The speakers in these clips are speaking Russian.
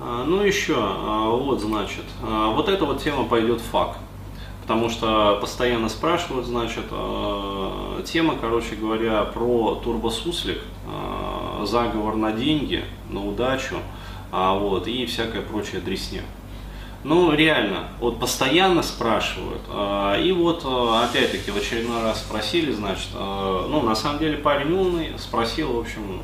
А, ну еще, а, вот значит, а, вот эта вот тема пойдет в факт. Потому что постоянно спрашивают, значит, тема, короче говоря, про турбосуслик, заговор на деньги, на удачу, вот, и всякая прочая дресня. Ну, реально, вот постоянно спрашивают. И вот, опять-таки, в очередной раз спросили, значит, ну, на самом деле парень умный, спросил, в общем,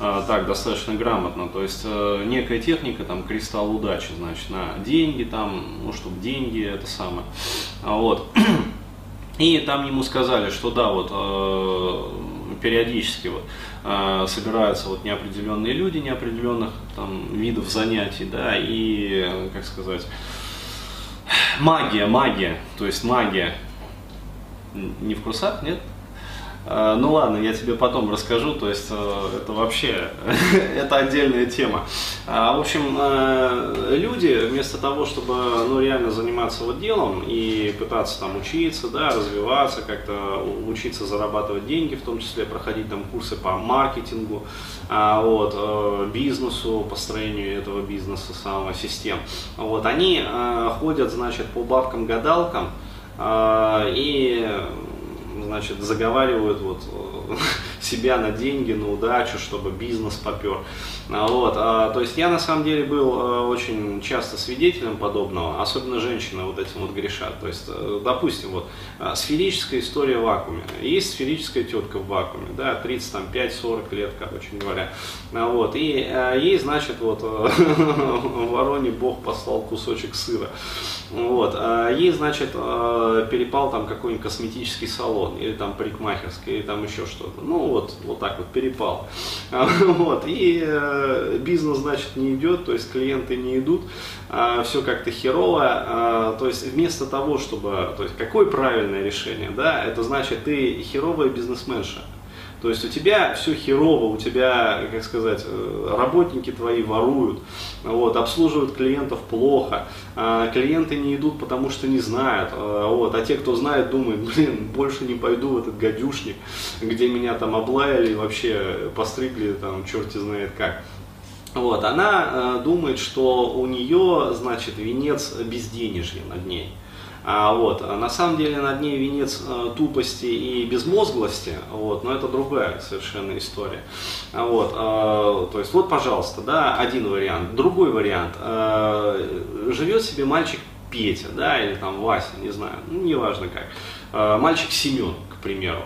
так достаточно грамотно. То есть э, некая техника, там, кристалл удачи, значит, на деньги, там, ну, чтобы деньги, это самое. А вот. И там ему сказали, что да, вот э, периодически вот, э, собираются вот неопределенные люди неопределенных там видов занятий, да, и, как сказать, магия, магия, то есть магия, не в курсах, нет? Э, ну ладно, я тебе потом расскажу, то есть э, это вообще, это отдельная тема. А, в общем, э, люди вместо того, чтобы ну, реально заниматься вот делом и пытаться там учиться, да, развиваться, как-то учиться зарабатывать деньги, в том числе проходить там курсы по маркетингу, а, вот, бизнесу, построению этого бизнеса, самого систем, вот, они ходят, значит, по бабкам-гадалкам и значит, заговаривают вот э, себя на деньги, на удачу, чтобы бизнес попер. А, вот, а, то есть я на самом деле был а, очень часто свидетелем подобного, особенно женщины вот этим вот грешат. То есть, а, допустим, вот сферическая история в вакууме. Есть сферическая тетка в вакууме, да, 35-40 лет, короче говоря. А, вот, и ей, значит, вот вороне Бог послал кусочек сыра. Вот, ей, значит, перепал там какой-нибудь косметический салон, или там парикмахерский, или там еще что-то. Ну вот, вот так вот перепал. Вот, и бизнес, значит, не идет, то есть клиенты не идут, а, все как-то херово, а, то есть вместо того, чтобы, то есть какое правильное решение, да, это значит ты херовая бизнесменша, то есть у тебя все херово, у тебя, как сказать, э, работники твои воруют, вот, обслуживают клиентов плохо, а клиенты не идут, потому что не знают, вот, а те, кто знает, думают, блин, больше не пойду в этот гадюшник, где меня там облаяли, вообще постригли, там, черти знает как. Вот, она э, думает, что у нее, значит, венец безденежья над ней. А, вот, а на самом деле над ней венец э, тупости и безмозглости, вот, но это другая совершенно история. А, вот, э, то есть вот, пожалуйста, да, один вариант. Другой вариант. Э, живет себе мальчик Петя, да, или там Вася, не знаю, ну, неважно как. Э, мальчик Семен, к примеру.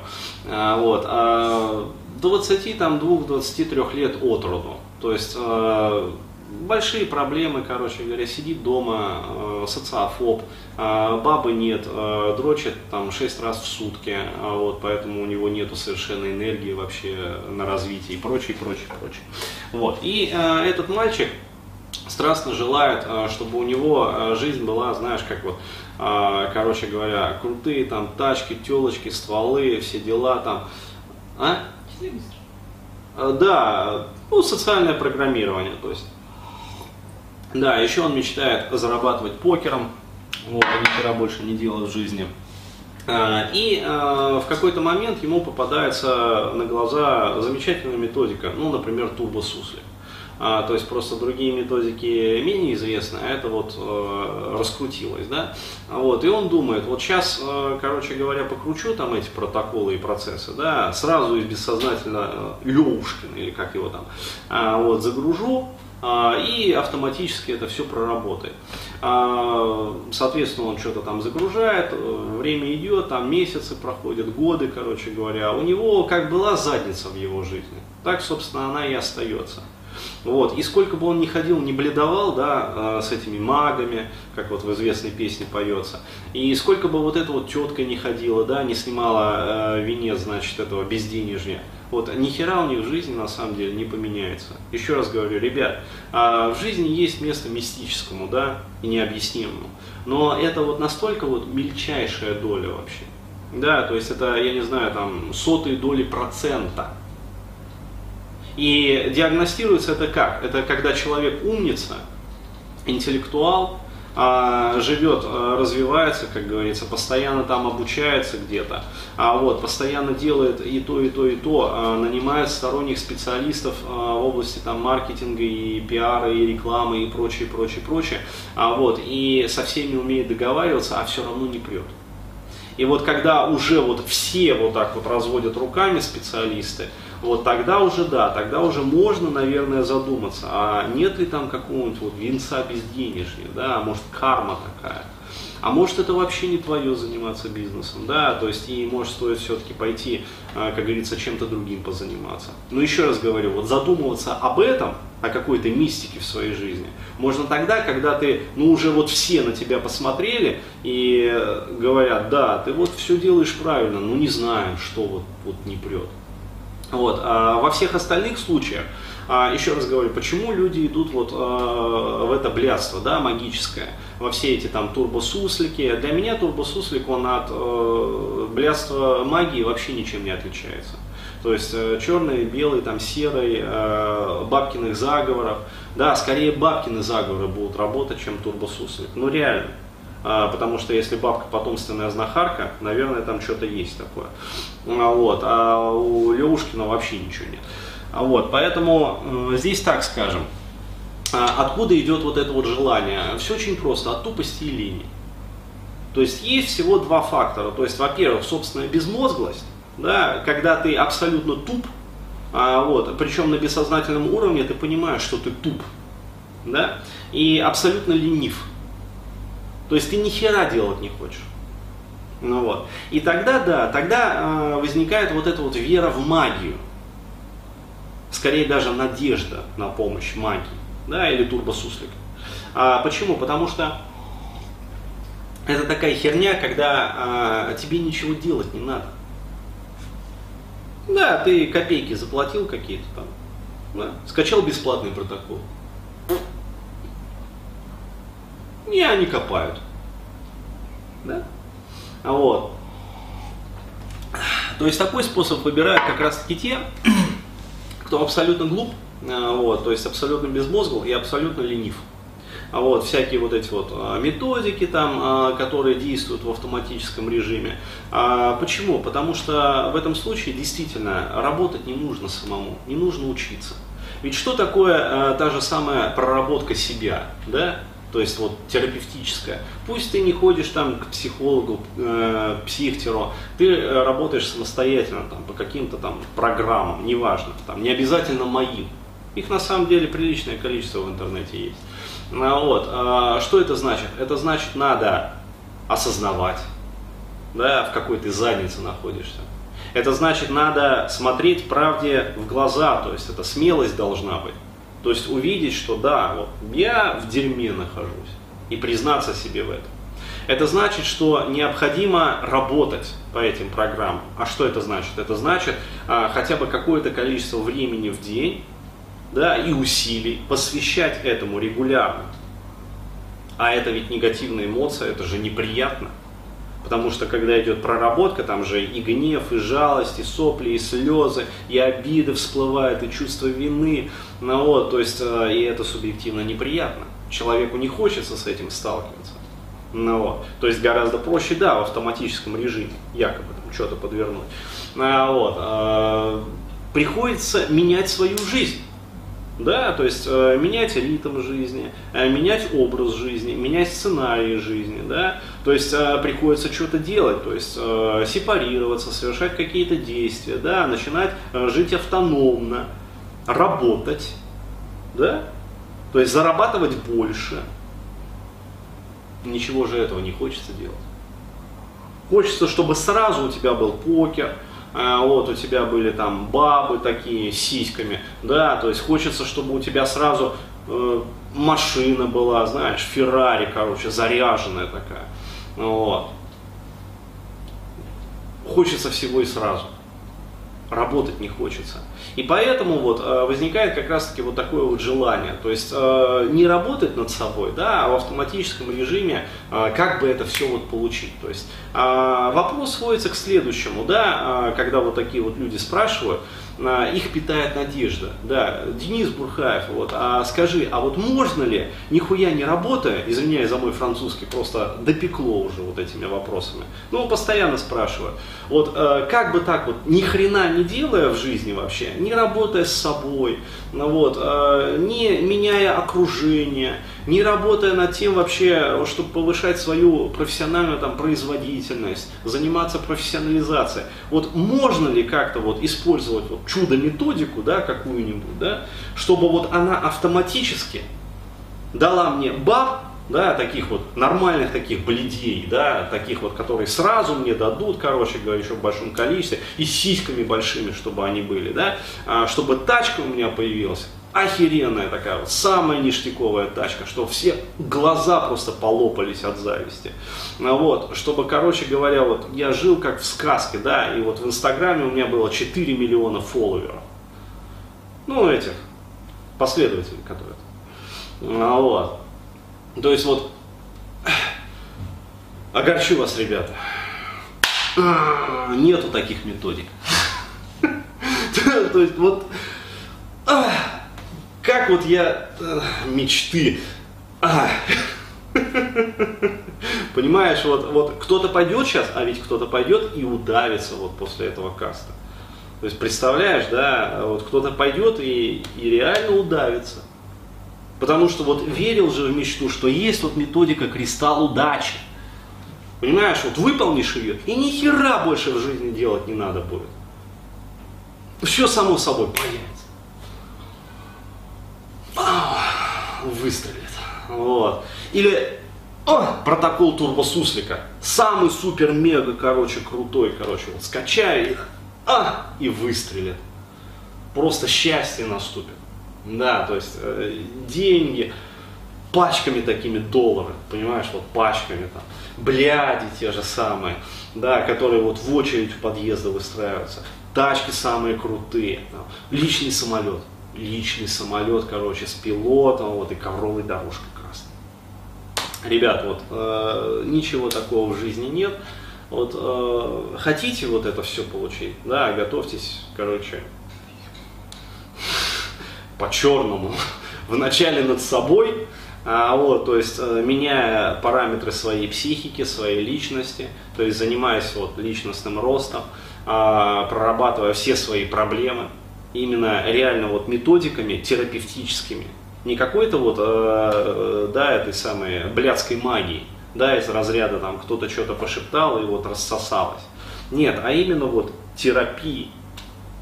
Э, вот, э, 22-23 лет от роду. То есть э, большие проблемы, короче говоря, сидит дома, э, социофоб, э, бабы нет, э, дрочит там 6 раз в сутки, э, вот, поэтому у него нету совершенно энергии вообще на развитие и прочее, прочее, прочее. Вот. И э, этот мальчик страстно желает, э, чтобы у него э, жизнь была, знаешь, как вот, э, короче говоря, крутые там тачки, телочки, стволы, все дела там. А? Э, да, ну, социальное программирование, то есть. Да, еще он мечтает зарабатывать покером, вот, а ни больше не делает в жизни. Э, и э, в какой-то момент ему попадается на глаза замечательная методика, ну, например, турбосусли. А, то есть просто другие методики менее известны, а это вот раскрутилось, да, вот, и он думает, вот сейчас, короче говоря, покручу там эти протоколы и процессы, да, сразу из бессознательно э, Левушкина, или как его там, вот, загружу, а, и автоматически это все проработает. А, соответственно, он что-то там загружает, э, время идет, там месяцы проходят, годы, короче говоря. У него как была задница в его жизни, так, собственно, она и остается. Вот. И сколько бы он ни ходил, не бледовал, да, а, с этими магами, как вот в известной песне поется, и сколько бы вот эта вот тетка не ходила, да, не снимала э, венец, значит, этого безденежья, вот, ни хера у них в жизни на самом деле не поменяется. Еще раз говорю, ребят, э, в жизни есть место мистическому, да, и необъяснимому, но это вот настолько вот мельчайшая доля вообще. Да, то есть это, я не знаю, там, сотые доли процента и диагностируется это как? Это когда человек умница, интеллектуал, а, живет, а, развивается, как говорится, постоянно там обучается где-то, а вот постоянно делает и то, и то, и то, а, нанимает сторонних специалистов в области там маркетинга и пиара, и рекламы, и прочее, прочее, прочее, а вот, и со всеми умеет договариваться, а все равно не прет. И вот когда уже вот все вот так вот разводят руками специалисты, вот тогда уже да, тогда уже можно, наверное, задуматься, а нет ли там какого-нибудь вот венца безденежья, да, а может карма такая. А может это вообще не твое заниматься бизнесом, да, то есть и может стоит все-таки пойти, а, как говорится, чем-то другим позаниматься. Но еще раз говорю, вот задумываться об этом, о какой-то мистике в своей жизни, можно тогда, когда ты, ну уже вот все на тебя посмотрели и говорят, да, ты вот все делаешь правильно, ну не знаем, что вот, вот не прет. Вот. А во всех остальных случаях, а, еще раз говорю, почему люди идут вот а, в это блядство, да, магическое, во все эти там турбосуслики. Для меня турбосуслик, он от э, блядства магии вообще ничем не отличается. То есть э, черный, белый, там серый, э, бабкиных заговоров. Да, скорее бабкины заговоры будут работать, чем турбосуслик. Ну реально. А, потому что если бабка потомственная знахарка, наверное, там что-то есть такое. А, вот, а у Левушкина вообще ничего нет. А вот, поэтому здесь так скажем. Откуда идет вот это вот желание? Все очень просто, от тупости и лени. То есть есть всего два фактора. То есть, во-первых, собственная безмозглость, да, когда ты абсолютно туп, а, вот, причем на бессознательном уровне ты понимаешь, что ты туп, да, и абсолютно ленив. То есть ты ни хера делать не хочешь. Ну вот. И тогда, да, тогда э, возникает вот эта вот вера в магию. Скорее даже надежда на помощь магии. Да, или турбосуслик. А почему? Потому что это такая херня, когда э, тебе ничего делать не надо. Да, ты копейки заплатил какие-то там, да, скачал бесплатный протокол. И они копают. Да? А вот. То есть такой способ выбирают как раз таки те, кто абсолютно глуп, а, вот, то есть абсолютно безмозгл и абсолютно ленив. А вот, всякие вот эти вот а, методики там, которые действуют в автоматическом режиме. Почему? Потому что в этом случае действительно работать не нужно самому, не нужно учиться. Ведь что такое та же самая проработка себя? Да? то есть вот терапевтическая. Пусть ты не ходишь там к психологу, э, психтеру, ты э, работаешь самостоятельно там, по каким-то там программам, неважно, там, не обязательно моим. Их на самом деле приличное количество в интернете есть. А вот. А что это значит? Это значит, надо осознавать, да, в какой ты заднице находишься. Это значит, надо смотреть правде в глаза, то есть это смелость должна быть. То есть увидеть, что да, вот я в дерьме нахожусь, и признаться себе в этом. Это значит, что необходимо работать по этим программам. А что это значит? Это значит а, хотя бы какое-то количество времени в день да, и усилий посвящать этому регулярно. А это ведь негативная эмоция, это же неприятно. Потому что когда идет проработка, там же и гнев, и жалость, и сопли, и слезы, и обиды всплывают, и чувство вины. Ну вот, то есть, э, и это субъективно неприятно. Человеку не хочется с этим сталкиваться. Ну вот, то есть гораздо проще, да, в автоматическом режиме, якобы там что-то подвернуть. Ну вот, э, приходится менять свою жизнь. Да, то есть э, менять ритм жизни, э, менять образ жизни, менять сценарии жизни, да, то есть э, приходится что-то делать, то есть э, сепарироваться, совершать какие-то действия, да, начинать э, жить автономно, работать, да, то есть зарабатывать больше. Ничего же этого не хочется делать. Хочется, чтобы сразу у тебя был покер, вот у тебя были там бабы такие с сиськами, да, то есть хочется, чтобы у тебя сразу э, машина была, знаешь, Феррари, короче, заряженная такая, вот. Хочется всего и сразу работать не хочется. И поэтому вот э, возникает как раз таки вот такое вот желание, то есть э, не работать над собой, да, а в автоматическом режиме э, как бы это все вот получить. То есть вопрос сводится к следующему, да, когда вот такие вот люди спрашивают, а, их питает надежда. Да, Денис Бурхаев, вот, а скажи, а вот можно ли, нихуя не работая, извиняюсь за мой французский, просто допекло уже вот этими вопросами. Ну, постоянно спрашиваю, вот э, как бы так вот, ни хрена не делая в жизни вообще, не работая с собой, ну, вот, э, не меняя окружение, не работая над тем вообще, чтобы повышать свою профессиональную там, производительность, заниматься профессионализацией. Вот можно ли как-то вот использовать вот чудо-методику, да, какую-нибудь, да, чтобы вот она автоматически дала мне баб, да, таких вот нормальных таких бледей, да, таких вот, которые сразу мне дадут, короче говоря, еще в большом количестве, и сиськами большими, чтобы они были, да, а, чтобы тачка у меня появилась, охеренная такая вот, самая ништяковая тачка, что все глаза просто полопались от зависти. А вот, чтобы, короче говоря, вот я жил как в сказке, да, и вот в Инстаграме у меня было 4 миллиона фолловеров. Ну, этих последователей, которые. А вот. То есть вот, огорчу вас, ребята, нету таких методик. То есть вот, как вот я, мечты, Понимаешь, вот, вот кто-то пойдет сейчас, а ведь кто-то пойдет и удавится вот после этого каста. То есть представляешь, да, вот кто-то пойдет и, и реально удавится. Потому что вот верил же в мечту, что есть вот методика кристалл удачи. Понимаешь, вот выполнишь ее, и ни хера больше в жизни делать не надо будет. Все само собой появится. Выстрелит. Вот. Или о, протокол турбосуслика. Самый супер-мега, короче, крутой, короче, вот скачаю их, а, и выстрелит. Просто счастье наступит. Да, то есть э, деньги, пачками такими доллары, понимаешь, вот пачками там, бляди те же самые, да, которые вот в очередь в подъезды выстраиваются, тачки самые крутые, там, личный самолет, личный самолет, короче, с пилотом, вот и ковровой дорожкой красной. Ребят, вот э, ничего такого в жизни нет. Вот э, хотите вот это все получить, да, готовьтесь, короче, по-черному, вначале над собой, а, вот, то есть э, меняя параметры своей психики, своей личности, то есть занимаясь вот, личностным ростом, а, прорабатывая все свои проблемы, именно реально вот методиками терапевтическими, не какой-то вот, э, да, этой самой блядской магии, да, из разряда там кто-то что-то пошептал и вот рассосалось. Нет, а именно вот терапии,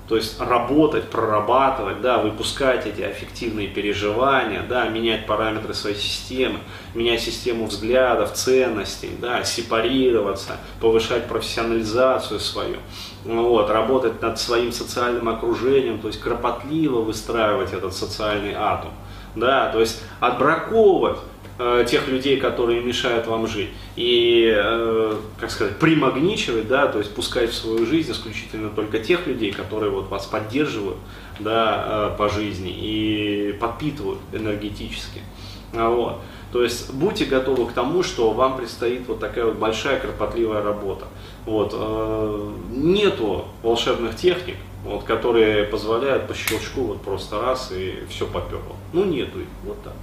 то есть работать, прорабатывать, да, выпускать эти аффективные переживания, да, менять параметры своей системы, менять систему взглядов, ценностей, да, сепарироваться, повышать профессионализацию свою, вот, работать над своим социальным окружением, то есть кропотливо выстраивать этот социальный атом, да, то есть отбраковывать Э, тех людей, которые мешают вам жить. И, э, как сказать, примагничивать, да, то есть пускать в свою жизнь исключительно только тех людей, которые вот вас поддерживают, да, э, по жизни и подпитывают энергетически. А вот. То есть будьте готовы к тому, что вам предстоит вот такая вот большая кропотливая работа. Вот. Нету волшебных техник, вот, которые позволяют по щелчку вот просто раз и все поперло. Ну нету их, вот так.